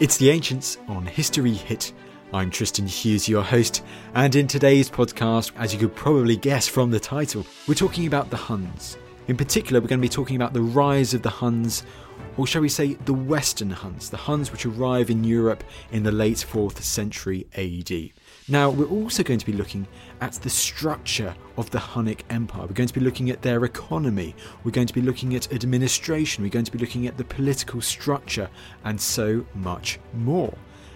It's The Ancients on History Hit. I'm Tristan Hughes, your host, and in today's podcast, as you could probably guess from the title, we're talking about the Huns. In particular, we're going to be talking about the rise of the Huns, or shall we say the Western Huns, the Huns which arrive in Europe in the late 4th century AD. Now, we're also going to be looking at the structure of the Hunnic Empire. We're going to be looking at their economy. We're going to be looking at administration. We're going to be looking at the political structure and so much more.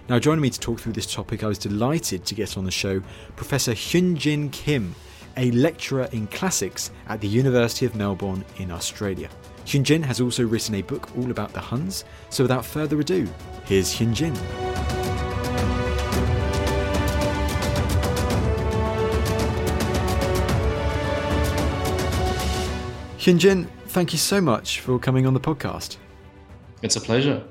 Now, joining me to talk through this topic, I was delighted to get on the show Professor Hyun Jin Kim, a lecturer in classics at the University of Melbourne in Australia. Hyun Jin has also written a book all about the Huns, so without further ado, here's Hyun Jin. Hyun Jin, thank you so much for coming on the podcast. It's a pleasure.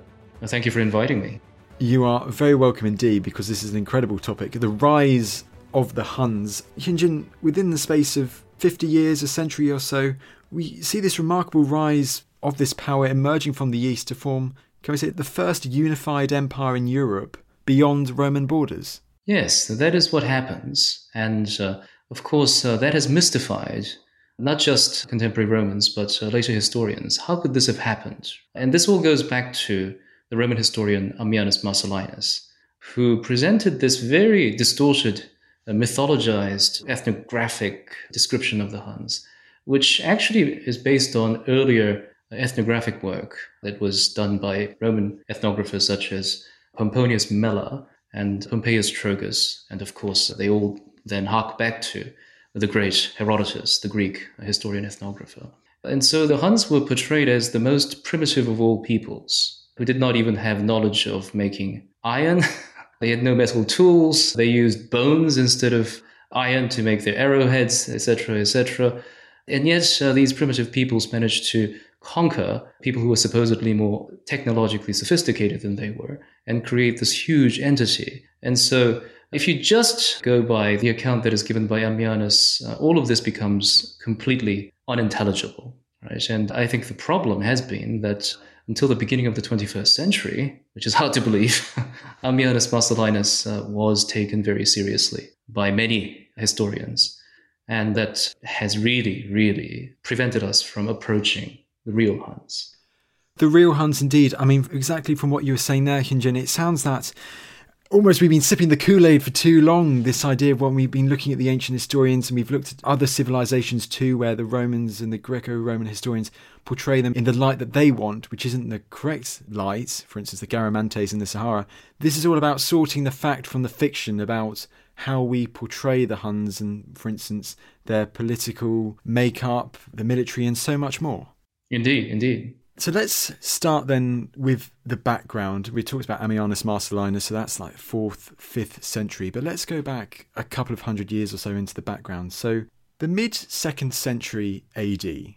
Thank you for inviting me. You are very welcome indeed because this is an incredible topic. The rise of the Huns. Hyun Jin, within the space of 50 years, a century or so, we see this remarkable rise of this power emerging from the east to form, can we say, the first unified empire in Europe beyond Roman borders. Yes, that is what happens. And uh, of course, uh, that has mystified not just contemporary Romans, but uh, later historians. How could this have happened? And this all goes back to the Roman historian Ammianus Marcellinus, who presented this very distorted, uh, mythologized, ethnographic description of the Huns, which actually is based on earlier ethnographic work that was done by Roman ethnographers such as Pomponius Mela and Pompeius Trogus. And of course, they all then hark back to the great Herodotus, the Greek historian ethnographer. And so the Huns were portrayed as the most primitive of all peoples, who did not even have knowledge of making iron. they had no metal tools. They used bones instead of iron to make their arrowheads, etc., etc. And yet, uh, these primitive peoples managed to conquer people who were supposedly more technologically sophisticated than they were and create this huge entity. And so if you just go by the account that is given by Ammianus, uh, all of this becomes completely unintelligible, right? And I think the problem has been that until the beginning of the 21st century, which is hard to believe, Ammianus Marcellinus uh, was taken very seriously by many historians. And that has really, really prevented us from approaching the real Huns. The real Huns, indeed. I mean, exactly from what you were saying there, Hyun Jin, it sounds that almost we've been sipping the Kool Aid for too long. This idea of when we've been looking at the ancient historians and we've looked at other civilizations too, where the Romans and the Greco Roman historians portray them in the light that they want, which isn't the correct light, for instance, the Garamantes in the Sahara. This is all about sorting the fact from the fiction about how we portray the Huns and, for instance, their political makeup, the military, and so much more. Indeed, indeed. So let's start then with the background. We talked about Ammianus Marcellinus, so that's like 4th, 5th century, but let's go back a couple of hundred years or so into the background. So the mid 2nd century AD,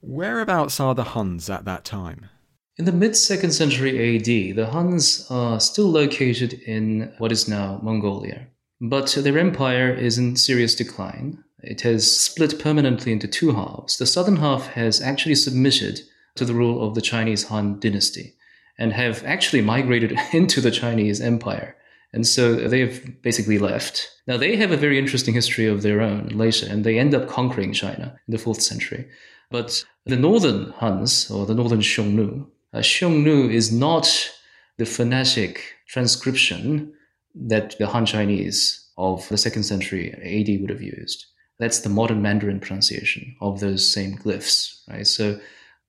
whereabouts are the Huns at that time? In the mid 2nd century AD, the Huns are still located in what is now Mongolia, but their empire is in serious decline. It has split permanently into two halves. The southern half has actually submitted to the rule of the Chinese Han dynasty and have actually migrated into the Chinese empire. And so they have basically left. Now, they have a very interesting history of their own later, and they end up conquering China in the fourth century. But the northern Huns, or the northern Xiongnu, uh, Xiongnu is not the phonetic transcription that the Han Chinese of the second century AD would have used. That's the modern Mandarin pronunciation of those same glyphs, right? So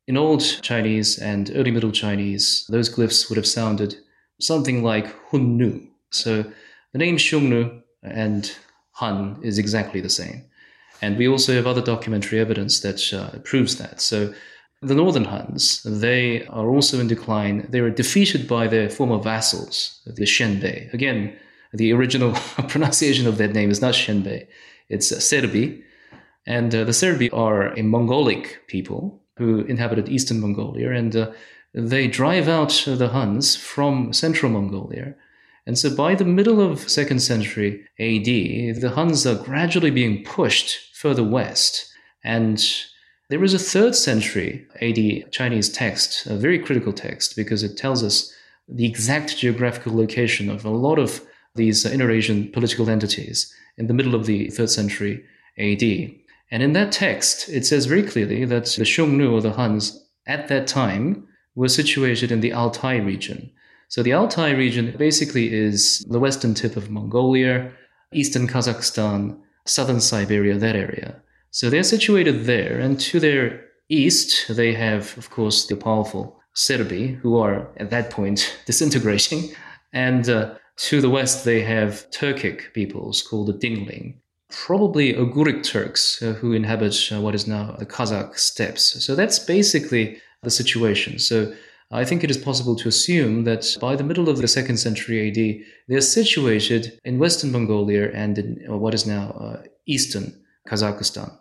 in Old Chinese and Early Middle Chinese, those glyphs would have sounded something like Hunnu. So the name Xiongnu and Han is exactly the same. And we also have other documentary evidence that uh, proves that. So the northern Huns, they are also in decline. They were defeated by their former vassals, the Xianbei. Again, the original pronunciation of that name is not Xianbei, it's Serbi. And uh, the Serbi are a Mongolic people who inhabited eastern Mongolia, and uh, they drive out the Huns from central Mongolia. And so by the middle of second century AD, the Huns are gradually being pushed further west. And there is a third century AD Chinese text, a very critical text, because it tells us the exact geographical location of a lot of these inner-Asian political entities in the middle of the third century AD. And in that text, it says very clearly that the Xiongnu or the Huns at that time were situated in the Altai region. So the Altai region basically is the western tip of Mongolia, eastern Kazakhstan, southern Siberia, that area. So they're situated there, and to their east, they have, of course, the powerful Serbi, who are at that point disintegrating. And uh, to the west, they have Turkic peoples called the Dingling probably Oghuric Turks uh, who inhabit uh, what is now the Kazakh steppes. So that's basically the situation. So I think it is possible to assume that by the middle of the second century AD, they are situated in western Mongolia and in uh, what is now uh, eastern Kazakhstan.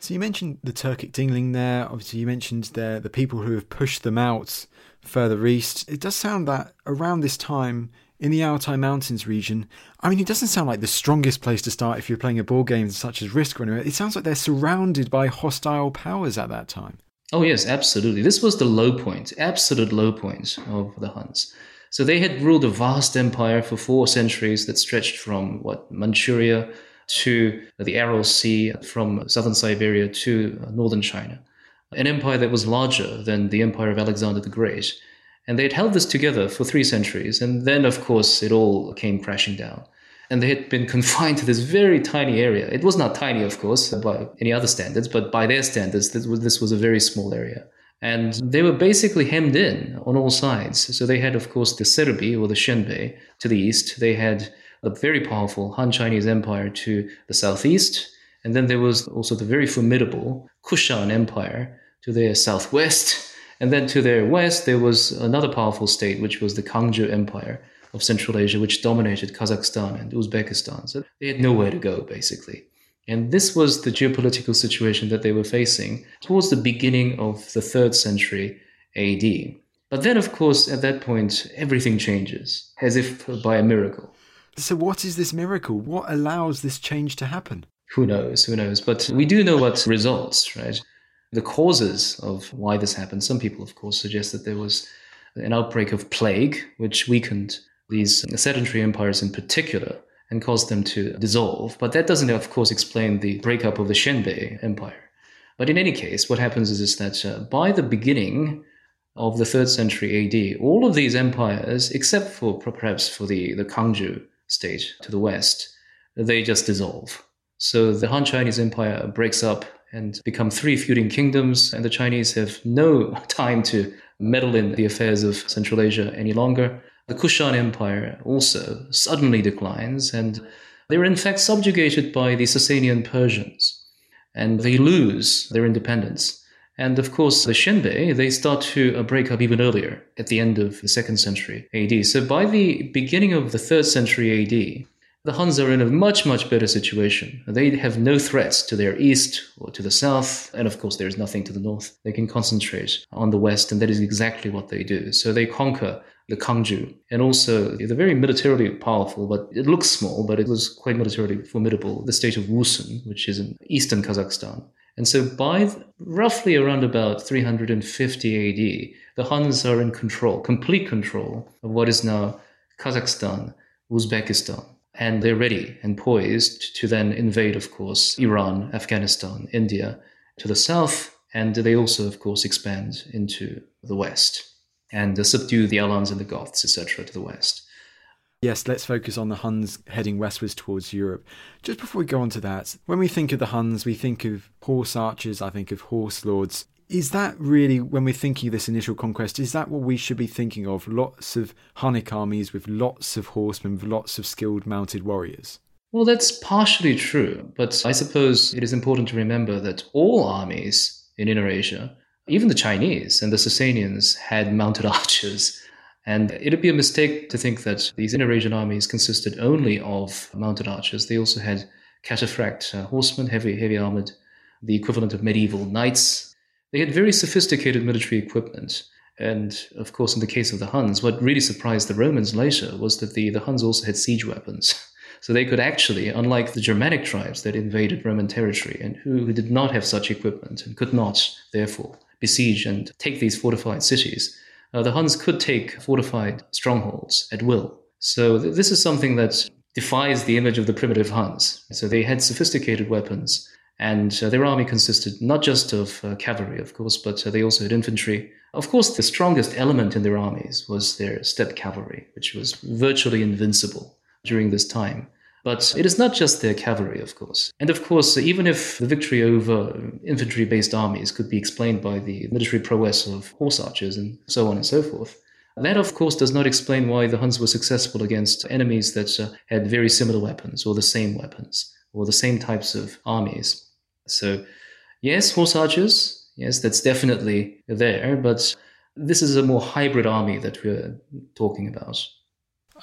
So you mentioned the Turkic Dingling there. Obviously, you mentioned the the people who have pushed them out further east. It does sound that around this time in the Altai Mountains region. I mean, it doesn't sound like the strongest place to start if you're playing a board game such as Risk or anywhere. It sounds like they're surrounded by hostile powers at that time. Oh, yes, absolutely. This was the low point, absolute low point of the Huns. So they had ruled a vast empire for four centuries that stretched from what Manchuria to the Aral Sea, from southern Siberia to northern China. An empire that was larger than the empire of Alexander the Great and they'd held this together for three centuries. And then, of course, it all came crashing down. And they had been confined to this very tiny area. It was not tiny, of course, by any other standards, but by their standards, this was, this was a very small area. And they were basically hemmed in on all sides. So they had, of course, the Serbi or the Xianbei to the east. They had a very powerful Han Chinese Empire to the southeast. And then there was also the very formidable Kushan Empire to the southwest. And then to their west, there was another powerful state, which was the Kangju Empire of Central Asia, which dominated Kazakhstan and Uzbekistan. So they had nowhere to go, basically. And this was the geopolitical situation that they were facing towards the beginning of the third century AD. But then, of course, at that point, everything changes, as if by a miracle. So, what is this miracle? What allows this change to happen? Who knows? Who knows? But we do know what results, right? The causes of why this happened. Some people, of course, suggest that there was an outbreak of plague, which weakened these sedentary empires in particular and caused them to dissolve. But that doesn't, of course, explain the breakup of the Xianbei Empire. But in any case, what happens is, is that uh, by the beginning of the third century AD, all of these empires, except for perhaps for the, the Kangju state to the west, they just dissolve. So the Han Chinese Empire breaks up and become three feuding kingdoms, and the Chinese have no time to meddle in the affairs of Central Asia any longer. The Kushan Empire also suddenly declines, and they were in fact subjugated by the Sasanian Persians, and they lose their independence. And of course, the Xianbei, they start to uh, break up even earlier, at the end of the second century AD. So by the beginning of the third century AD, the Huns are in a much, much better situation. They have no threats to their east or to the south, and of course, there is nothing to the north. They can concentrate on the west, and that is exactly what they do. So they conquer the Kangju, and also they're very militarily powerful, but it looks small, but it was quite militarily formidable, the state of Wusun, which is in eastern Kazakhstan. And so by roughly around about 350 AD, the Huns are in control, complete control of what is now Kazakhstan, Uzbekistan and they're ready and poised to then invade, of course, Iran, Afghanistan, India, to the south, and they also, of course, expand into the west and subdue the Alans and the Goths, etc., to the west. Yes, let's focus on the Huns heading westwards towards Europe. Just before we go on to that, when we think of the Huns, we think of horse archers, I think of horse lords. Is that really, when we're thinking of this initial conquest, is that what we should be thinking of? Lots of Hunnic armies with lots of horsemen, with lots of skilled mounted warriors? Well, that's partially true, but I suppose it is important to remember that all armies in Inner Asia, even the Chinese and the Sasanians, had mounted archers and it'd be a mistake to think that these Inner Asian armies consisted only of mounted archers. They also had cataphract uh, horsemen, heavy, heavy armored, the equivalent of medieval knights. They had very sophisticated military equipment. And of course, in the case of the Huns, what really surprised the Romans later was that the, the Huns also had siege weapons. So they could actually, unlike the Germanic tribes that invaded Roman territory and who, who did not have such equipment and could not, therefore, besiege and take these fortified cities, uh, the Huns could take fortified strongholds at will. So th- this is something that defies the image of the primitive Huns. So they had sophisticated weapons, and uh, their army consisted not just of uh, cavalry, of course, but uh, they also had infantry. Of course, the strongest element in their armies was their steppe cavalry, which was virtually invincible during this time. But it is not just their cavalry, of course. And of course, even if the victory over infantry based armies could be explained by the military prowess of horse archers and so on and so forth, that, of course, does not explain why the Huns were successful against enemies that had very similar weapons or the same weapons or the same types of armies. So, yes, horse archers, yes, that's definitely there, but this is a more hybrid army that we're talking about.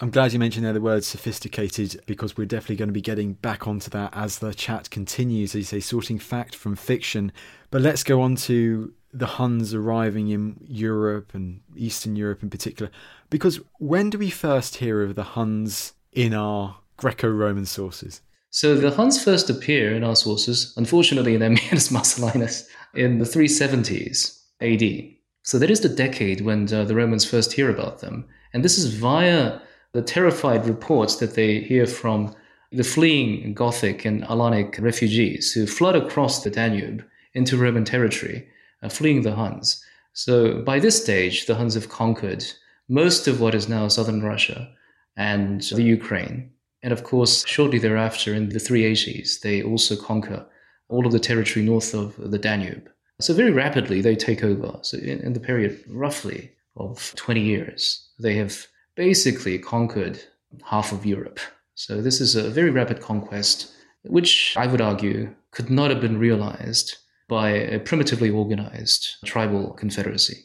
I'm glad you mentioned there the word sophisticated because we're definitely going to be getting back onto that as the chat continues, as you say, sorting fact from fiction. But let's go on to the Huns arriving in Europe and Eastern Europe in particular. Because when do we first hear of the Huns in our Greco Roman sources? So the Huns first appear in our sources, unfortunately in Ammianus Marcellinus, in the 370s AD. So that is the decade when uh, the Romans first hear about them. And this is via the terrified reports that they hear from the fleeing Gothic and Alanic refugees who flood across the Danube into Roman territory, uh, fleeing the Huns. So by this stage, the Huns have conquered most of what is now southern Russia and the Ukraine. And of course, shortly thereafter, in the 380s, they also conquer all of the territory north of the Danube. So very rapidly, they take over. So in, in the period roughly of 20 years, they have basically conquered half of Europe. So this is a very rapid conquest, which I would argue could not have been realized by a primitively organized tribal confederacy.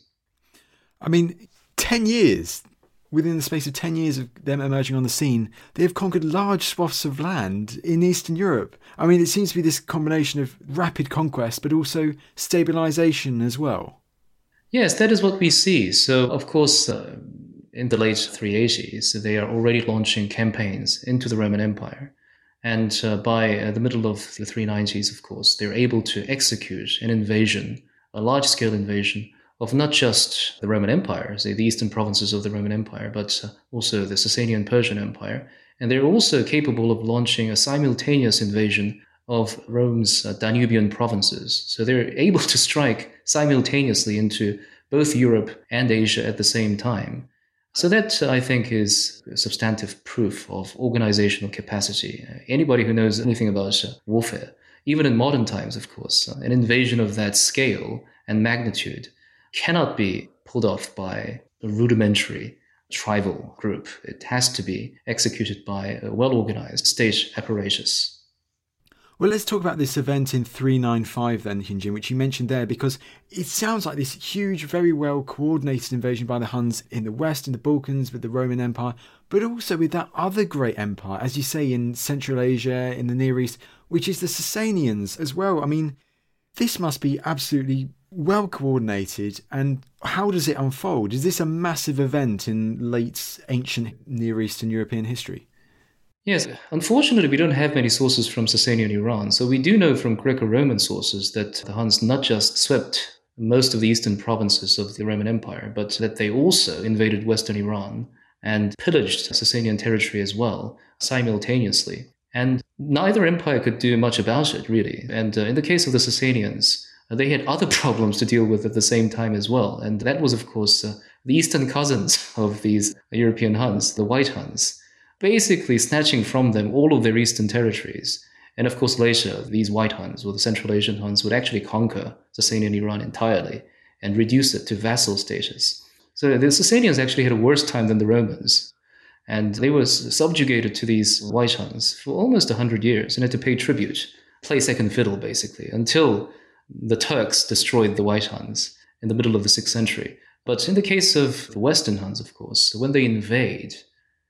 I mean, 10 years, within the space of 10 years of them emerging on the scene, they have conquered large swaths of land in Eastern Europe. I mean, it seems to be this combination of rapid conquest, but also stabilization as well. Yes, that is what we see. So, of course, uh, in the late 380s, they are already launching campaigns into the Roman Empire. And uh, by uh, the middle of the 390s, of course, they're able to execute an invasion, a large scale invasion of not just the Roman Empire, say the eastern provinces of the Roman Empire, but uh, also the Sasanian Persian Empire. And they're also capable of launching a simultaneous invasion of Rome's uh, Danubian provinces. So they're able to strike simultaneously into both Europe and Asia at the same time. So that I think is substantive proof of organizational capacity. Anybody who knows anything about warfare, even in modern times, of course, an invasion of that scale and magnitude cannot be pulled off by a rudimentary tribal group. It has to be executed by a well organized state apparatus. Well, let's talk about this event in 395 then, Hyun Jin, which you mentioned there, because it sounds like this huge, very well coordinated invasion by the Huns in the west, in the Balkans, with the Roman Empire, but also with that other great empire, as you say, in Central Asia, in the Near East, which is the Sasanians as well. I mean, this must be absolutely well coordinated. And how does it unfold? Is this a massive event in late ancient Near Eastern European history? Yes, unfortunately, we don't have many sources from Sasanian Iran. So we do know from Greco Roman sources that the Huns not just swept most of the eastern provinces of the Roman Empire, but that they also invaded western Iran and pillaged Sasanian territory as well, simultaneously. And neither empire could do much about it, really. And uh, in the case of the Sasanians, they had other problems to deal with at the same time as well. And that was, of course, uh, the eastern cousins of these European Huns, the White Huns, basically snatching from them all of their eastern territories. And of course, later, these White Huns, or the Central Asian Huns, would actually conquer Sasanian Iran entirely and reduce it to vassal status. So the Sasanians actually had a worse time than the Romans. And they were subjugated to these White Huns for almost 100 years and had to pay tribute, play second fiddle, basically, until the Turks destroyed the White Huns in the middle of the 6th century. But in the case of the Western Huns, of course, when they invade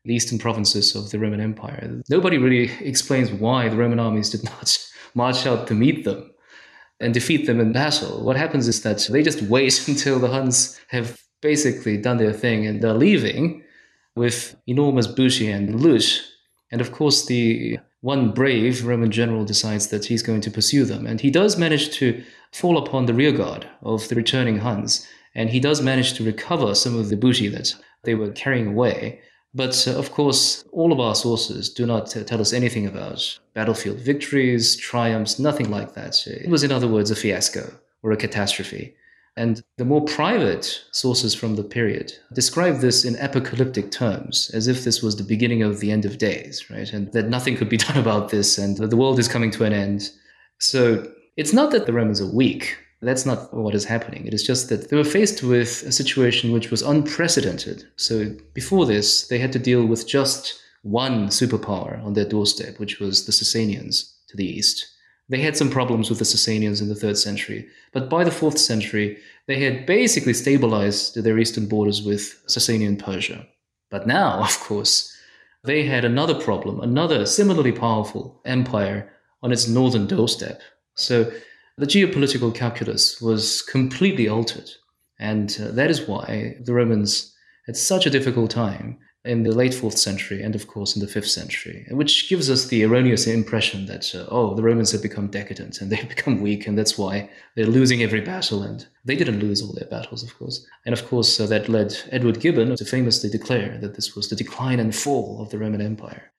the eastern provinces of the Roman Empire, nobody really explains why the Roman armies did not march out to meet them and defeat them in battle. What happens is that they just wait until the Huns have basically done their thing and they're leaving with enormous booty and loot. And of course, the one brave Roman general decides that he's going to pursue them. And he does manage to fall upon the rearguard of the returning Huns. And he does manage to recover some of the booty that they were carrying away. But uh, of course, all of our sources do not uh, tell us anything about battlefield victories, triumphs, nothing like that. It was, in other words, a fiasco or a catastrophe. And the more private sources from the period describe this in apocalyptic terms, as if this was the beginning of the end of days, right? And that nothing could be done about this and the world is coming to an end. So it's not that the Romans are weak. That's not what is happening. It is just that they were faced with a situation which was unprecedented. So before this, they had to deal with just one superpower on their doorstep, which was the Sasanians to the east. They had some problems with the Sasanians in the third century, but by the fourth century, they had basically stabilized their eastern borders with Sasanian Persia. But now, of course, they had another problem, another similarly powerful empire on its northern doorstep. So the geopolitical calculus was completely altered. And uh, that is why the Romans had such a difficult time in the late fourth century and, of course, in the fifth century, which gives us the erroneous impression that, uh, oh, the Romans have become decadent and they've become weak, and that's why they're losing every battle. And they didn't lose all their battles, of course. And, of course, uh, that led Edward Gibbon to famously declare that this was the decline and fall of the Roman Empire.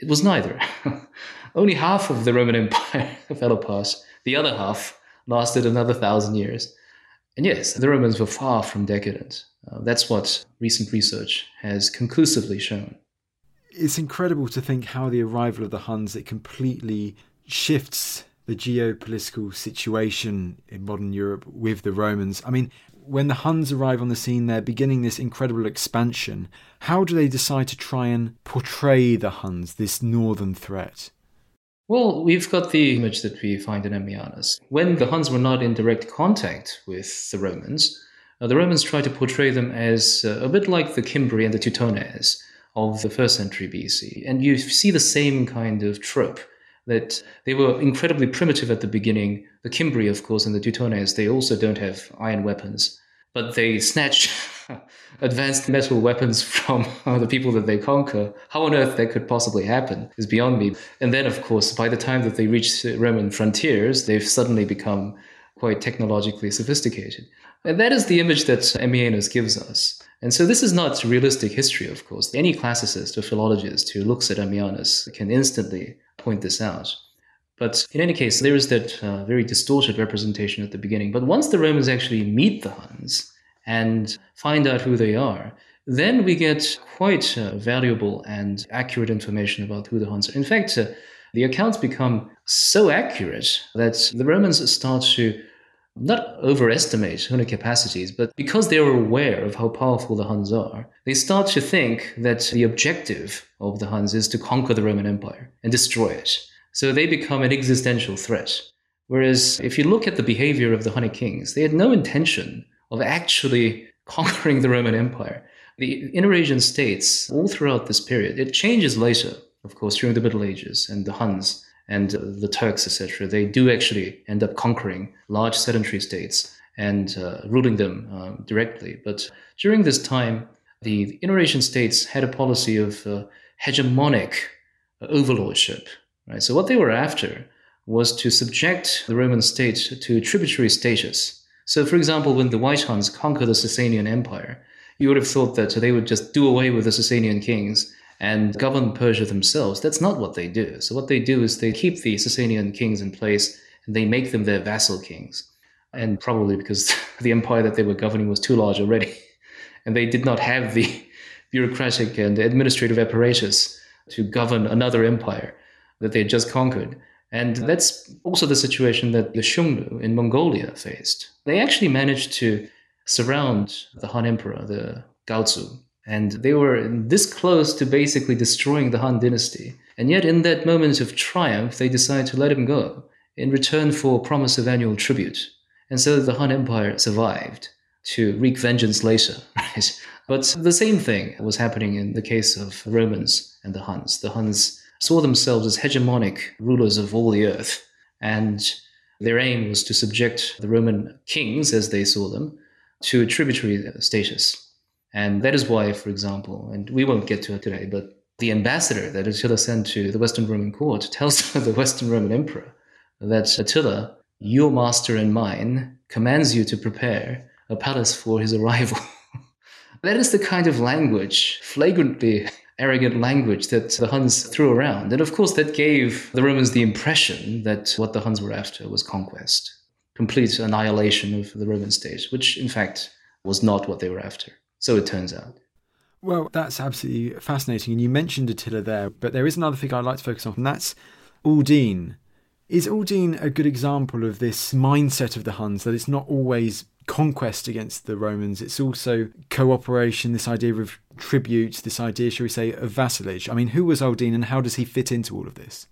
It was neither. Only half of the Roman Empire fell apart, the other half lasted another thousand years. And yes, the Romans were far from decadent. Uh, that's what recent research has conclusively shown. It's incredible to think how the arrival of the Huns it completely shifts the geopolitical situation in modern Europe with the Romans. I mean, when the Huns arrive on the scene, they're beginning this incredible expansion. How do they decide to try and portray the Huns, this northern threat? Well, we've got the image that we find in Ammianus. When the Huns were not in direct contact with the Romans, uh, the Romans tried to portray them as uh, a bit like the Cimbri and the Teutones of the first century BC. And you see the same kind of trope that they were incredibly primitive at the beginning. The Cimbri, of course, and the Teutones, they also don't have iron weapons, but they snatch advanced metal weapons from uh, the people that they conquer. How on earth that could possibly happen is beyond me. And then, of course, by the time that they reach Roman frontiers, they've suddenly become quite technologically sophisticated. And that is the image that Ammianus gives us. And so this is not realistic history, of course. Any classicist or philologist who looks at Ammianus can instantly point this out. But in any case, there is that uh, very distorted representation at the beginning. But once the Romans actually meet the Huns, and find out who they are, then we get quite uh, valuable and accurate information about who the Huns are. In fact, uh, the accounts become so accurate that the Romans start to not overestimate Hunnic capacities, but because they're aware of how powerful the Huns are, they start to think that the objective of the Huns is to conquer the Roman Empire and destroy it. So they become an existential threat. Whereas if you look at the behavior of the Hunnic kings, they had no intention of actually conquering the Roman Empire. The Inner-Asian states, all throughout this period, it changes later, of course, during the Middle Ages and the Huns and the Turks, etc. They do actually end up conquering large sedentary states and uh, ruling them uh, directly. But during this time, the Inner-Asian states had a policy of uh, hegemonic overlordship. Right? So what they were after was to subject the Roman state to tributary status so, for example, when the White Huns conquered the Sasanian Empire, you would have thought that they would just do away with the Sasanian kings and govern Persia themselves. That's not what they do. So, what they do is they keep the Sasanian kings in place and they make them their vassal kings. and probably because the empire that they were governing was too large already, and they did not have the bureaucratic and administrative apparatus to govern another empire that they had just conquered. And that's also the situation that the Xiongnu in Mongolia faced. They actually managed to surround the Han Emperor, the Gaozu, and they were this close to basically destroying the Han dynasty. And yet, in that moment of triumph, they decided to let him go in return for a promise of annual tribute. And so the Han Empire survived to wreak vengeance later, right? But the same thing was happening in the case of Romans and the Huns. The Huns saw themselves as hegemonic rulers of all the earth, and their aim was to subject the Roman kings, as they saw them, to a tributary status. And that is why, for example, and we won't get to it today, but the ambassador that Attila sent to the Western Roman court tells the Western Roman emperor that Attila, your master and mine, commands you to prepare a palace for his arrival. that is the kind of language, flagrantly arrogant language that the Huns threw around. And of course, that gave the Romans the impression that what the Huns were after was conquest, complete annihilation of the Roman state, which in fact was not what they were after. So it turns out. Well, that's absolutely fascinating. And you mentioned Attila there, but there is another figure I'd like to focus on, and that's Uldin. Is Uldin a good example of this mindset of the Huns that it's not always conquest against the Romans, it's also cooperation, this idea of tribute, this idea, shall we say, of vassalage? I mean, who was Uldin and how does he fit into all of this?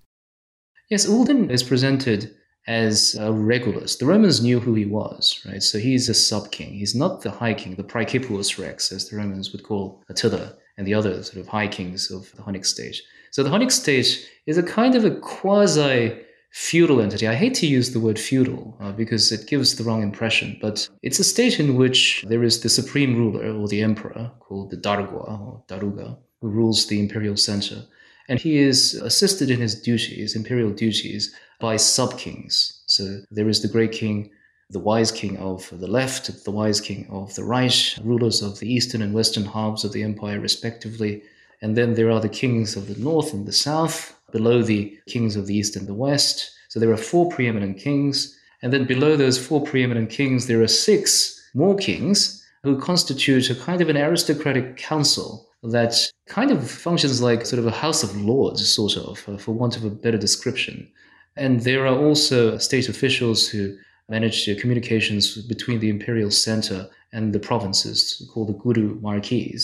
Yes, Uldin is presented as a Regulus. The Romans knew who he was, right? So he's a sub king. He's not the high king, the Praecipuus Rex, as the Romans would call Attila and the other sort of high kings of the Hunnic state. So the Hunnic state is a kind of a quasi feudal entity. I hate to use the word feudal uh, because it gives the wrong impression, but it's a state in which there is the supreme ruler or the emperor called the Dargwa or Daruga who rules the imperial center. And he is assisted in his duties, imperial duties, by sub kings. So there is the great king, the wise king of the left, the wise king of the right, rulers of the eastern and western halves of the empire, respectively. And then there are the kings of the north and the south, below the kings of the east and the west. So there are four preeminent kings. And then below those four preeminent kings, there are six more kings who constitute a kind of an aristocratic council that kind of functions like sort of a house of lords, sort of, uh, for want of a better description. And there are also state officials who manage the communications between the imperial center and the provinces called the Gudu Marquis.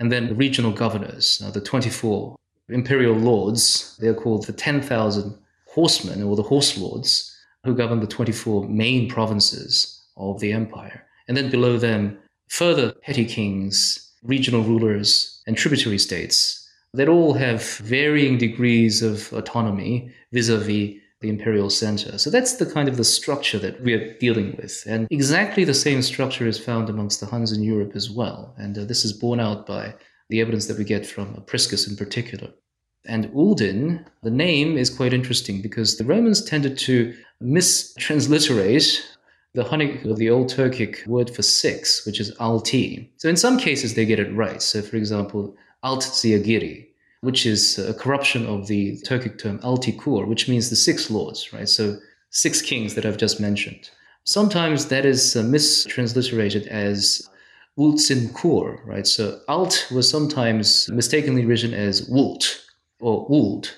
And then the regional governors, uh, the 24 imperial lords, they're called the 10,000 horsemen or the horse lords who govern the 24 main provinces of the empire. And then below them, further petty kings, regional rulers, and tributary states that all have varying degrees of autonomy vis a vis the imperial center. So that's the kind of the structure that we are dealing with. And exactly the same structure is found amongst the Huns in Europe as well. And uh, this is borne out by the evidence that we get from Priscus in particular. And Uldin, the name is quite interesting because the Romans tended to mistransliterate the Hunnic, or the Old Turkic word for six, which is alti. So in some cases they get it right. So for example, alt ziagiri, which is a corruption of the Turkic term altikur, which means the six lords, right? So six kings that I've just mentioned. Sometimes that is uh, mistransliterated as Ultzinkur, right? So alt was sometimes mistakenly written as Wult or Uld.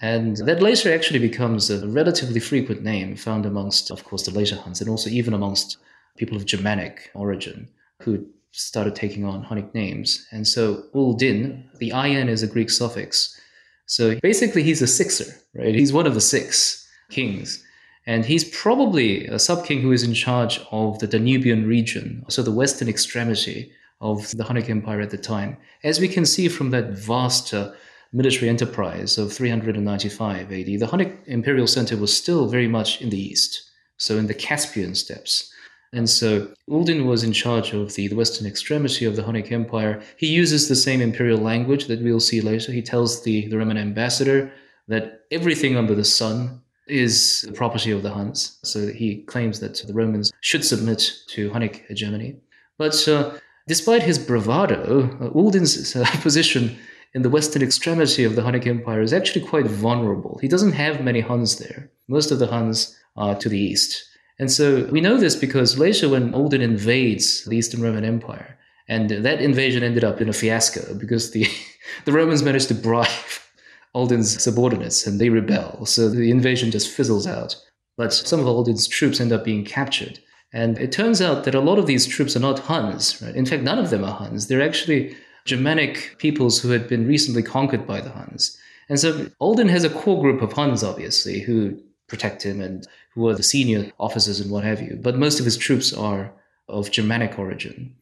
And that later actually becomes a relatively frequent name found amongst, of course, the later Huns and also even amongst people of Germanic origin who started taking on Hunnic names. And so Uldin, the in is a Greek suffix. So basically, he's a sixer, right? He's one of the six kings. And he's probably a sub king who is in charge of the Danubian region, so the western extremity of the Hunnic Empire at the time. As we can see from that vast uh, military enterprise of 395 AD, the Hunnic imperial center was still very much in the east, so in the Caspian steppes. And so Uldin was in charge of the, the western extremity of the Hunnic Empire. He uses the same imperial language that we'll see later. He tells the, the Roman ambassador that everything under the sun is the property of the Huns. So he claims that the Romans should submit to Hunnic hegemony. But uh, despite his bravado, uh, Uldin's uh, position in the western extremity of the Hunnic Empire is actually quite vulnerable. He doesn't have many Huns there. Most of the Huns are to the east. And so we know this because later when Uldin invades the Eastern Roman Empire, and that invasion ended up in a fiasco because the, the Romans managed to bribe Uldin's subordinates and they rebel. So the invasion just fizzles out. But some of Uldin's troops end up being captured. And it turns out that a lot of these troops are not Huns. Right? In fact, none of them are Huns. They're actually Germanic peoples who had been recently conquered by the Huns. And so Uldin has a core group of Huns, obviously, who protect him and who are the senior officers and what have you. But most of his troops are of Germanic origin.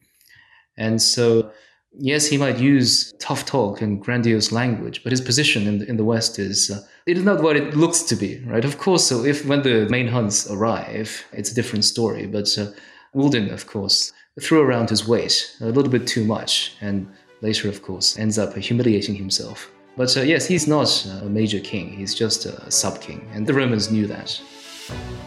And so, yes, he might use tough talk and grandiose language, but his position in the, in the West is uh, it is not what it looks to be, right? Of course, so if when the main Huns arrive, it's a different story. But uh, of course, threw around his weight a little bit too much, and later, of course, ends up humiliating himself. But uh, yes, he's not a major king, he's just a sub king, and the Romans knew that. Mom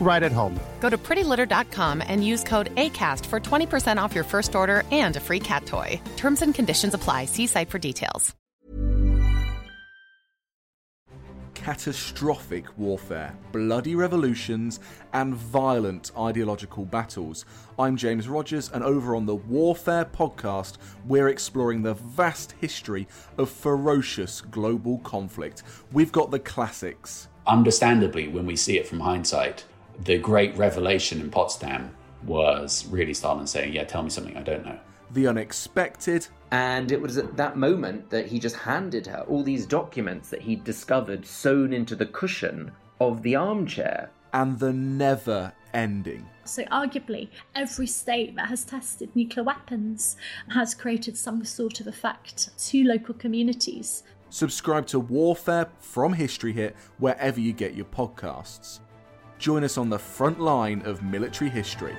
right at home. Go to prettylitter.com and use code ACAST for 20% off your first order and a free cat toy. Terms and conditions apply. See site for details. Catastrophic warfare, bloody revolutions, and violent ideological battles. I'm James Rogers, and over on the Warfare podcast, we're exploring the vast history of ferocious global conflict. We've got the classics. Understandably, when we see it from hindsight, the great revelation in Potsdam was really Stalin saying, Yeah, tell me something I don't know. The unexpected. And it was at that moment that he just handed her all these documents that he'd discovered sewn into the cushion of the armchair. And the never ending. So, arguably, every state that has tested nuclear weapons has created some sort of effect to local communities. Subscribe to Warfare from History Hit wherever you get your podcasts. Join us on the front line of military history.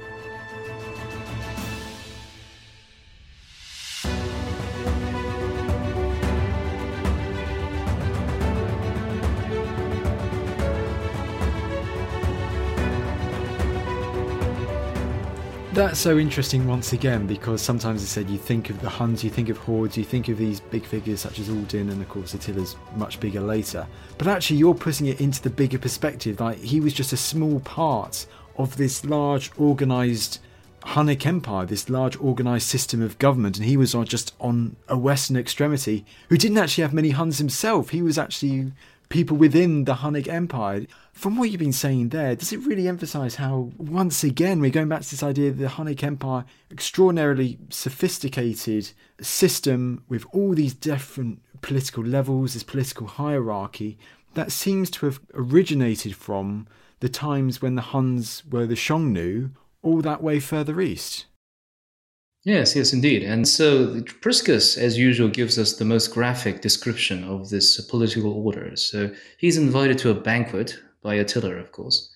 That's so interesting once again because sometimes I said you think of the Huns, you think of hordes, you think of these big figures such as Uldin and of course Attila's much bigger later. But actually you're putting it into the bigger perspective. Like he was just a small part of this large organised Hunnic Empire, this large organised system of government, and he was just on a western extremity who didn't actually have many Huns himself. He was actually people within the Hunnic Empire. From what you've been saying there, does it really emphasize how, once again, we're going back to this idea of the Hunnic Empire, extraordinarily sophisticated system with all these different political levels, this political hierarchy, that seems to have originated from the times when the Huns were the Xiongnu, all that way further east. Yes, yes, indeed. And so Priscus, as usual, gives us the most graphic description of this political order. So he's invited to a banquet by Attila, of course.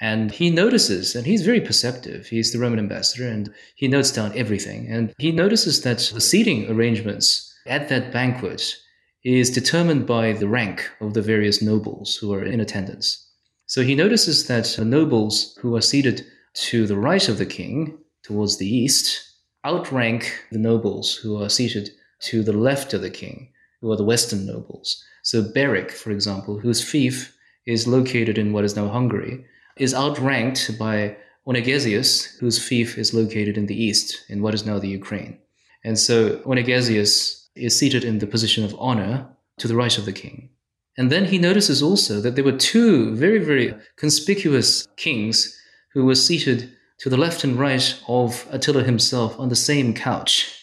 And he notices, and he's very perceptive. He's the Roman ambassador, and he notes down everything. And he notices that the seating arrangements at that banquet is determined by the rank of the various nobles who are in attendance. So he notices that the nobles who are seated to the right of the king, towards the east, outrank the nobles who are seated to the left of the king, who are the western nobles. So Beric, for example, whose fief is located in what is now Hungary, is outranked by Onegesius, whose fief is located in the east, in what is now the Ukraine. And so Onegesius is seated in the position of honor to the right of the king. And then he notices also that there were two very, very conspicuous kings who were seated to the left and right of Attila himself on the same couch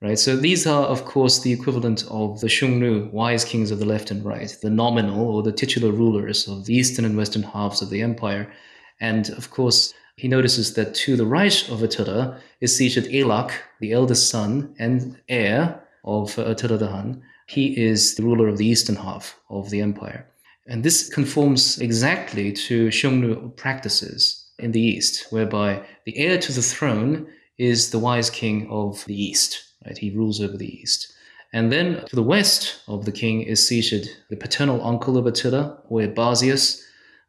right? So these are, of course, the equivalent of the Xiongnu, wise kings of the left and right, the nominal or the titular rulers of the eastern and western halves of the empire. And of course, he notices that to the right of Attila is seated Elak, the eldest son and heir of Attila the Hun. He is the ruler of the eastern half of the empire. And this conforms exactly to Xiongnu practices in the east, whereby the heir to the throne is the wise king of the east. Right? He rules over the east. And then to the west of the king is seated the paternal uncle of Attila, Oebarsius,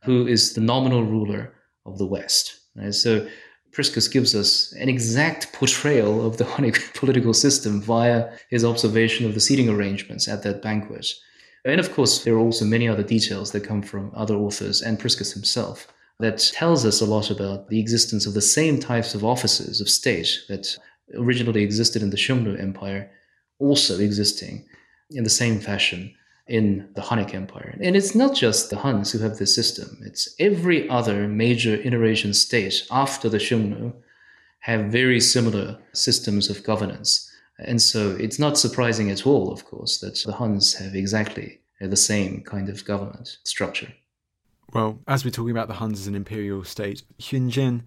who is the nominal ruler of the west. Right? So Priscus gives us an exact portrayal of the Hunnic political system via his observation of the seating arrangements at that banquet. And of course, there are also many other details that come from other authors and Priscus himself that tells us a lot about the existence of the same types of offices of state that originally existed in the Xiongnu Empire also existing in the same fashion in the Hunnic Empire. And it's not just the Huns who have this system, it's every other major Eurasian state after the Xiongnu have very similar systems of governance. And so it's not surprising at all, of course, that the Huns have exactly the same kind of government structure. Well, as we're talking about the Huns as an imperial state, Hyun Jin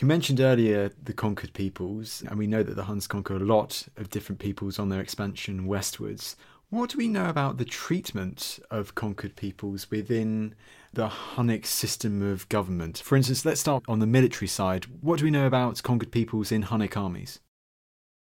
you mentioned earlier the conquered peoples, and we know that the Huns conquered a lot of different peoples on their expansion westwards. What do we know about the treatment of conquered peoples within the Hunnic system of government? For instance, let's start on the military side. What do we know about conquered peoples in Hunnic armies?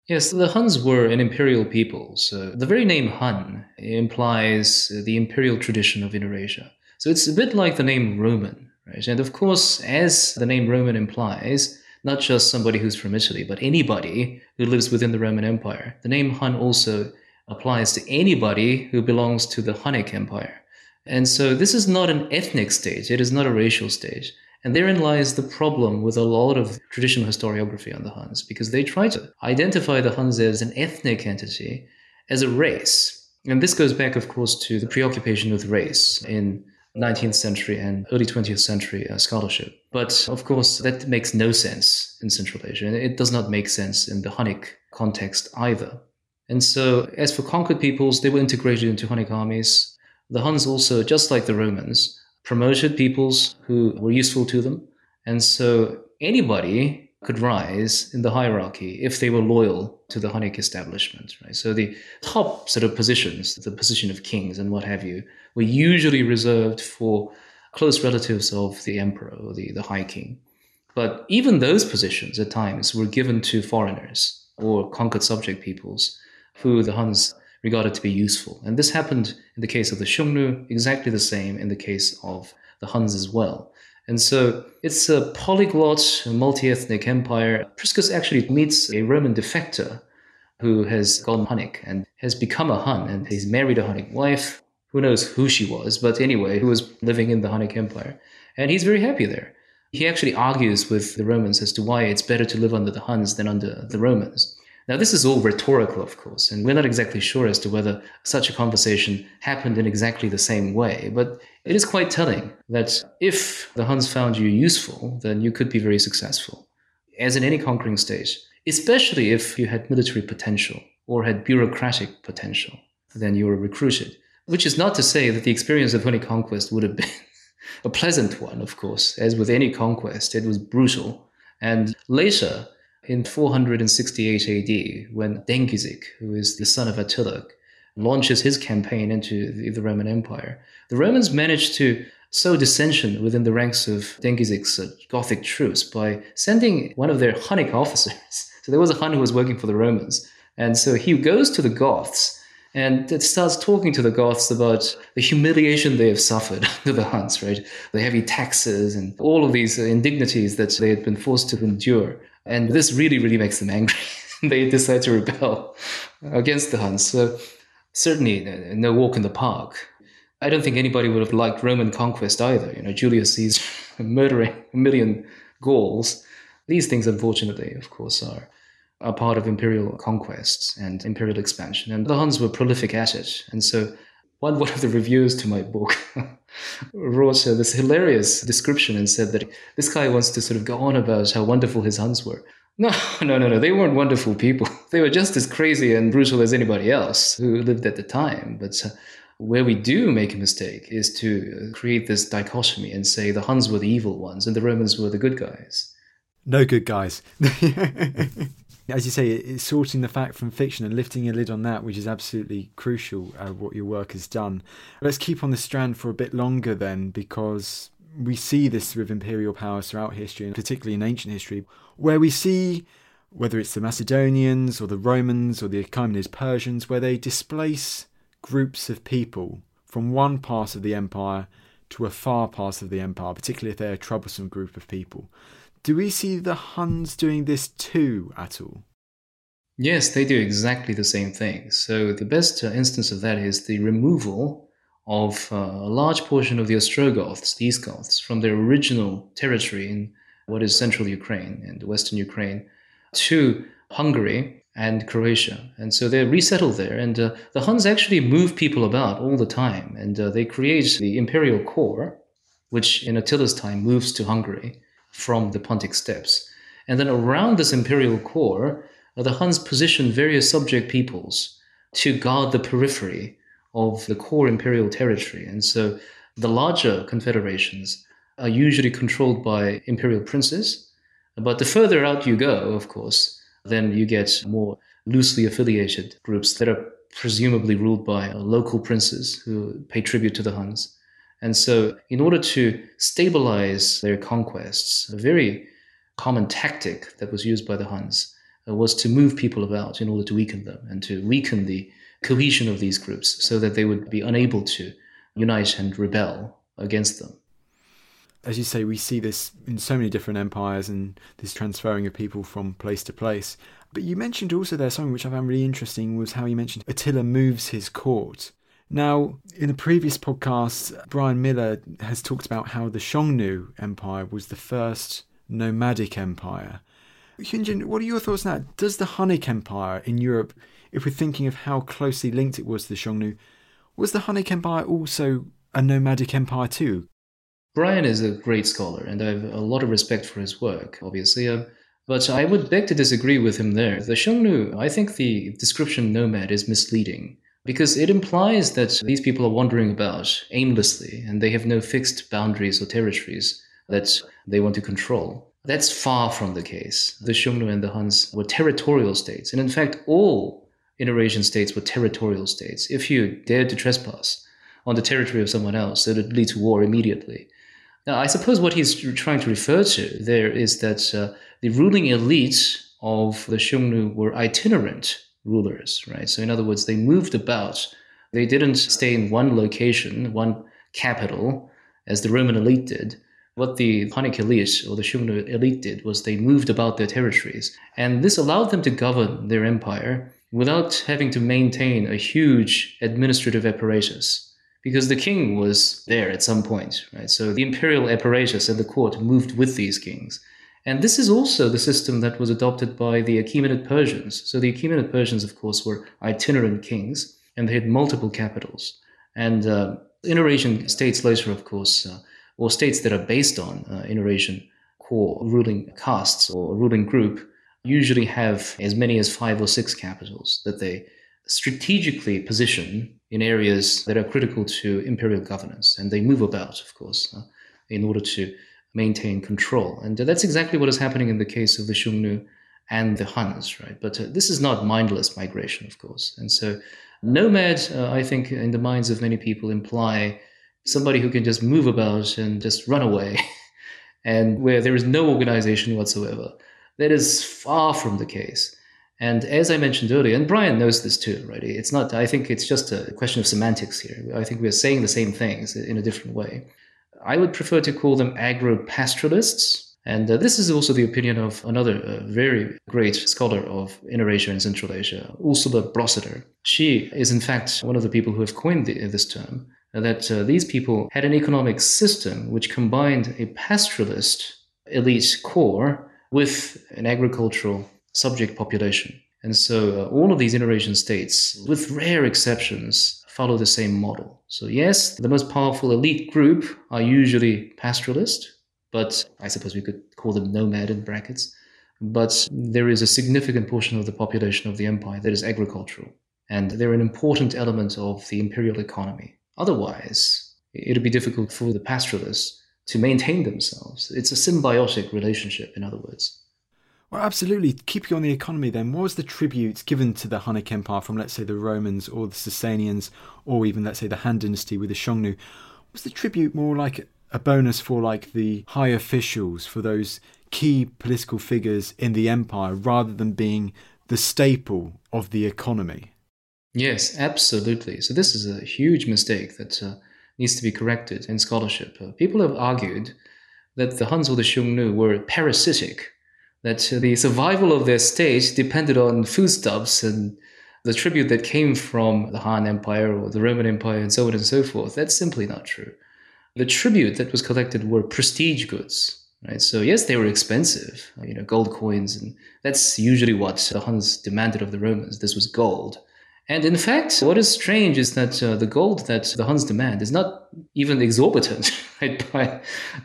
Yes, the Huns were an imperial people. So the very name Hun implies the imperial tradition of Eurasia. So it's a bit like the name Roman. Right? And of course, as the name Roman implies, not just somebody who's from Italy, but anybody who lives within the Roman Empire. The name Hun also applies to anybody who belongs to the Hunnic Empire. And so this is not an ethnic state, it is not a racial state. And therein lies the problem with a lot of traditional historiography on the Huns, because they try to identify the Huns as an ethnic entity, as a race. And this goes back, of course, to the preoccupation with race in 19th century and early 20th century uh, scholarship. But of course, that makes no sense in Central Asia. And it does not make sense in the Hunnic context either. And so, as for conquered peoples, they were integrated into Hunnic armies. The Huns also, just like the Romans, promoted peoples who were useful to them. And so, anybody could rise in the hierarchy if they were loyal to the Hunnic establishment, right? So the top sort of positions, the position of kings and what have you, were usually reserved for close relatives of the emperor or the, the high king. But even those positions at times were given to foreigners or conquered subject peoples who the Huns regarded to be useful. And this happened in the case of the Xiongnu, exactly the same in the case of the Huns as well. And so it's a polyglot, multi ethnic empire. Priscus actually meets a Roman defector who has gone Hunnic and has become a Hun, and he's married a Hunnic wife. Who knows who she was, but anyway, who was living in the Hunnic Empire. And he's very happy there. He actually argues with the Romans as to why it's better to live under the Huns than under the Romans. Now, this is all rhetorical, of course, and we're not exactly sure as to whether such a conversation happened in exactly the same way, but it is quite telling that if the Huns found you useful, then you could be very successful, as in any conquering state, especially if you had military potential or had bureaucratic potential, then you were recruited. Which is not to say that the experience of Hunnic conquest would have been a pleasant one, of course. As with any conquest, it was brutal. And later, in 468 AD, when Dengizik, who is the son of Attila, launches his campaign into the, Roman Empire, the Romans managed to sow dissension within the ranks of Dengizik's uh, Gothic troops by sending one of their Hunnic officers. So there was a Hun who was working for the Romans. And so he goes to the Goths And starts talking to the Goths about the humiliation they have suffered under the Huns, right? The heavy taxes and all of these indignities that they had been forced to endure. And this really, really makes them angry. they decide to rebel against the Huns. So certainly uh, no walk in the park. I don't think anybody would have liked Roman conquest either. You know, Julius Caesar murdering a million Gauls. These things, unfortunately, of course, are are part of imperial conquests and imperial expansion. And the Huns were prolific at it. And so one, one of the reviewers to my book wrote uh, this hilarious description and said that this guy wants to sort of go on about how wonderful his Huns were. No, no, no, no. They weren't wonderful people. They were just as crazy and brutal as anybody else who lived at the time. But uh, where we do make a mistake is to create this dichotomy and say the Huns were the evil ones and the Romans were the good guys. No good guys. As you say, it's sorting the fact from fiction and lifting a lid on that, which is absolutely crucial. Uh, what your work has done. Let's keep on the strand for a bit longer then, because we see this with imperial powers throughout history, and particularly in ancient history, where we see whether it's the Macedonians or the Romans or the Achaemenid Persians, where they displace groups of people from one part of the empire to a far part of the empire, particularly if they're a troublesome group of people. Do we see the Huns doing this too at all? Yes, they do exactly the same thing. So, the best uh, instance of that is the removal of uh, a large portion of the Ostrogoths, the East Goths, from their original territory in what is central Ukraine and western Ukraine to Hungary and Croatia. And so they're resettled there. And uh, the Huns actually move people about all the time. And uh, they create the imperial core, which in Attila's time moves to Hungary from the Pontic steppes. And then around this imperial core, uh, the Huns position various subject peoples to guard the periphery of the core imperial territory. And so the larger confederations are usually controlled by imperial princes. But the further out you go, of course, then you get more loosely affiliated groups that are presumably ruled by local princes who pay tribute to the Huns. And so, in order to stabilize their conquests, a very common tactic that was used by the Huns uh, was to move people about in order to weaken them and to weaken the cohesion of these groups so that they would be unable to unite and rebel against them. As you say, we see this in so many different empires and this transferring of people from place to place. But you mentioned also there something which I found really interesting was how you mentioned Attila moves his court. Now, in a previous podcast, Bryan Miller has talked about how the Xiongnu Empire was the first nomadic empire. Hyun Jin, what are your thoughts on that? Does the Hunnic Empire in Europe, if we're thinking of how closely linked it was to the Xiongnu, was the Hunnic Empire also a nomadic empire too? Bryan is a great scholar, and I have a lot of respect for his work, obviously. Uh, but I would beg to disagree with him there. The Xiongnu, I think the description nomad is misleading because it implies that these people are wandering about aimlessly and they have no fixed boundaries or territories that they want to control. That's far from the case. The Xiongnu and the Huns were territorial states, and in fact, all Inner-Asian states were territorial states. If you dared to trespass on the territory of someone else, it would lead to war immediately. Now, I suppose what he's trying to refer to there is that uh, the ruling elite of the Xiongnu were itinerant rulers, right? So, in other words, they moved about. They didn't stay in one location, one capital, as the Roman elite did. What the Hunnic elite or the Xiongnu elite did was they moved about their territories. And this allowed them to govern their empire without having to maintain a huge administrative apparatus. Because the king was there at some point, right? So the imperial apparatus and the court moved with these kings. And this is also the system that was adopted by the Achaemenid Persians. So the Achaemenid Persians, of course, were itinerant kings, and they had multiple capitals. And uh, Inner-Asian states later, of course, uh, or states that are based on uh, core ruling castes or ruling group, usually have as many as five or six capitals that they strategically position in areas that are critical to imperial governance. And they move about, of course, uh, in order to maintain control. And that's exactly what is happening in the case of the Xiongnu and the Huns, right? But uh, this is not mindless migration, of course. And so, nomad, uh, I think, in the minds of many people, imply somebody who can just move about and just run away, and where there is no organization whatsoever. That is far from the case. And as I mentioned earlier, and Bryan knows this too, right? It's not, I think it's just a question of semantics here. I think we're saying the same things in a different way. I would prefer to call them agro pastoralists. And uh, this is also the opinion of another uh, very great scholar of Inner Asia and Central Asia, Ursula Brosseder. She is, in fact, one of the people who have coined the, this term, that uh, these people had an economic system which combined a pastoralist elite core with an agricultural subject population. And so uh, all of these Inner Asian states, with rare exceptions, follow the same model. So, yes, the most powerful elite group are usually pastoralist, but I suppose we could call them nomad in brackets. But there is a significant portion of the population of the empire that is agricultural, and they're an important element of the imperial economy. Otherwise, it would be difficult for the pastoralists to maintain themselves. It's a symbiotic relationship, in other words. Well, absolutely. Keeping on the economy, then, what was the tribute given to the Hunnic Empire from, let's say, the Romans or the Sasanians, or even, let's say, the Han Dynasty with the Xiongnu? Was the tribute more like a bonus for, like, the high officials, for those key political figures in the empire, rather than being the staple of the economy? Yes, absolutely. So this is a huge mistake that uh, needs to be corrected in scholarship. Uh, people have argued that the Huns or the Xiongnu were parasitic, that the survival of their state depended on foodstuffs and the tribute that came from the Han Empire or the Roman Empire and so on and so forth. That's simply not true. The tribute that was collected were prestige goods. Right? So yes, they were expensive, you know, gold coins, and that's usually what the Huns demanded of the Romans. This was gold. And in fact, what is strange is that uh, the gold that the Huns demand is not even exorbitant right, by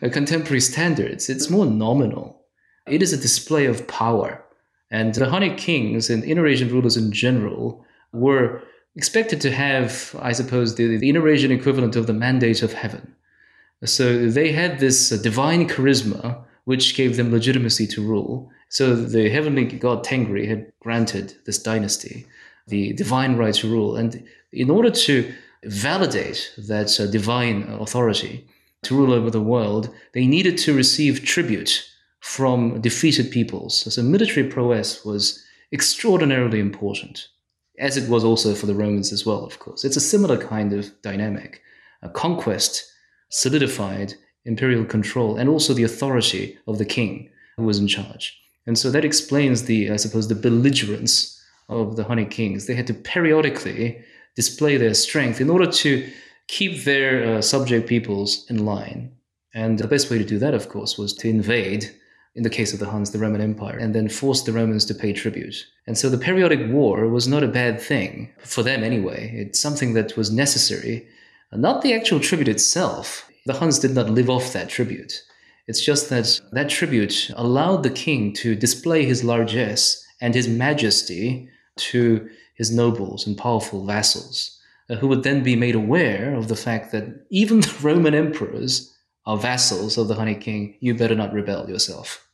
contemporary standards. It's more nominal. It is a display of power. And the Hunnic kings and Inner Asian rulers in general were expected to have, I suppose, the, the Inner Asian equivalent of the mandate of heaven. So they had this uh, divine charisma which gave them legitimacy to rule. So the heavenly god Tengri had granted this dynasty the divine right to rule. And in order to validate that uh, divine authority to rule over the world, they needed to receive tribute from defeated peoples. So military prowess was extraordinarily important, as it was also for the Romans as well, of course. It's a similar kind of dynamic. A conquest solidified imperial control and also the authority of the king who was in charge. And so that explains the, I suppose, the belligerence of the Hunnic kings. They had to periodically display their strength in order to keep their uh, subject peoples in line. And the best way to do that, of course, was to invade, in the case of the Huns, the Roman Empire, and then forced the Romans to pay tribute. And so the periodic war was not a bad thing, for them anyway. It's something that was necessary, not the actual tribute itself. The Huns did not live off that tribute. It's just that that tribute allowed the king to display his largesse and his majesty to his nobles and powerful vassals, uh, who would then be made aware of the fact that even the Roman emperors are vassals of the Hunnic king. You better not rebel yourself.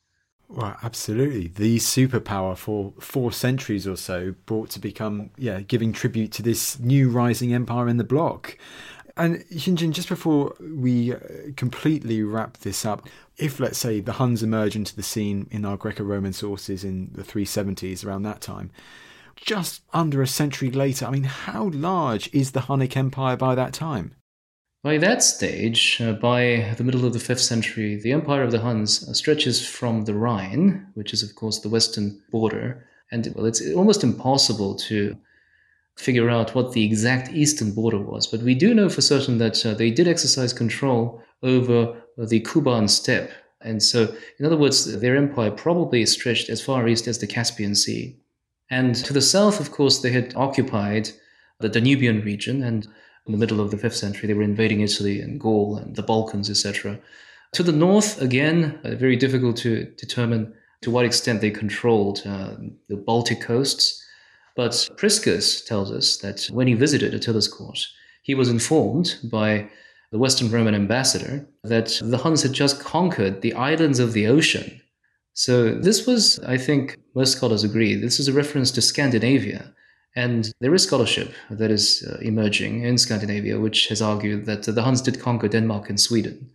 Well, absolutely. The superpower for four centuries or so brought to become, yeah, giving tribute to this new rising empire in the block. And Hyun Jin, just before we uh, completely wrap this up, if let's say the Huns emerge into the scene in our Greco-Roman sources in the 370s, around that time, just under a century later, I mean, how large is the Hunnic Empire by that time? By that stage, uh, by the middle of the 5th century, the Empire of the Huns stretches from the Rhine, which is, of course, the western border, and well, it's almost impossible to figure out what the exact eastern border was. But we do know for certain that uh, they did exercise control over the Kuban steppe. And so, in other words, their empire probably stretched as far east as the Caspian Sea. And to the south, of course, they had occupied the Danubian region, and in the middle of the 5th century, they were invading Italy and Gaul and the Balkans, etc. To the north, again, uh, very difficult to determine to what extent they controlled uh, the Baltic coasts. But Priscus tells us that when he visited Attila's court, he was informed by the Western Roman ambassador that the Huns had just conquered the islands of the ocean so this was, I think, most scholars agree, this is a reference to Scandinavia. And there is scholarship that is uh, emerging in Scandinavia, which has argued that the Huns did conquer Denmark and Sweden.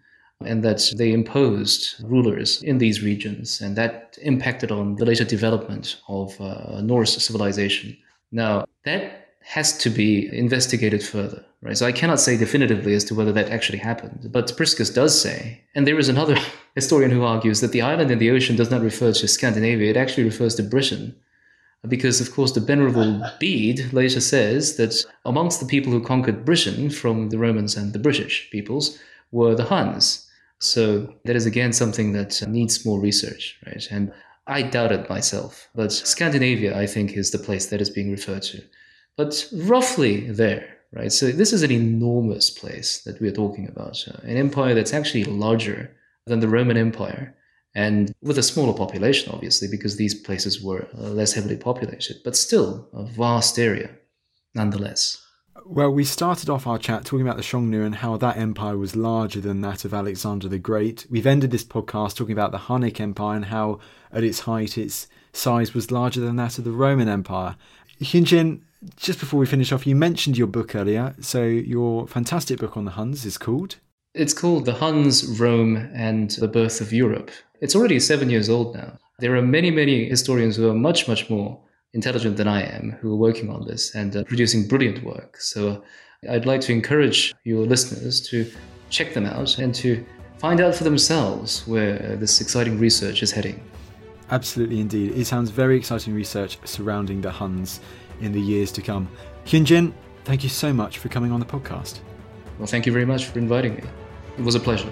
and that they imposed rulers in these regions, and that impacted on the later development of uh, Norse civilization. Now, that has to be investigated further, right? So I cannot say definitively as to whether that actually happened, but Priscus does say, and there is another historian who argues that the island in the ocean does not refer to Scandinavia, it actually refers to Britain. Because, of course, the Venerable Bede later says that amongst the people who conquered Britain from the Romans and the British peoples were the Huns. So that is again something that needs more research, right? And I doubt it myself, but Scandinavia, I think, is the place that is being referred to. But roughly there, right? So this is an enormous place that we're talking about, uh, an empire that's actually larger than the Roman Empire, and with a smaller population, obviously, because these places were uh, less heavily populated, but still a vast area nonetheless. Well, we started off our chat talking about the Xiongnu and how that empire was larger than that of Alexander the Great. We've ended this podcast talking about the Hunnic Empire and how, at its height, its size was larger than that of the Roman Empire. Hyun Jin, just before we finish off, you mentioned your book earlier. So, your fantastic book on the Huns is called? It's called The Huns, Rome, and the Birth of Europe. It's already seven years old now. There are many, many historians who are much, much more intelligent than I am who are working on this and uh, producing brilliant work. So I'd like to encourage your listeners to check them out and to find out for themselves where this exciting research is heading. Absolutely, indeed. It sounds very exciting research surrounding the Huns in the years to come. Hyun Jin, thank you so much for coming on the podcast. Well, thank you very much for inviting me. It was a pleasure.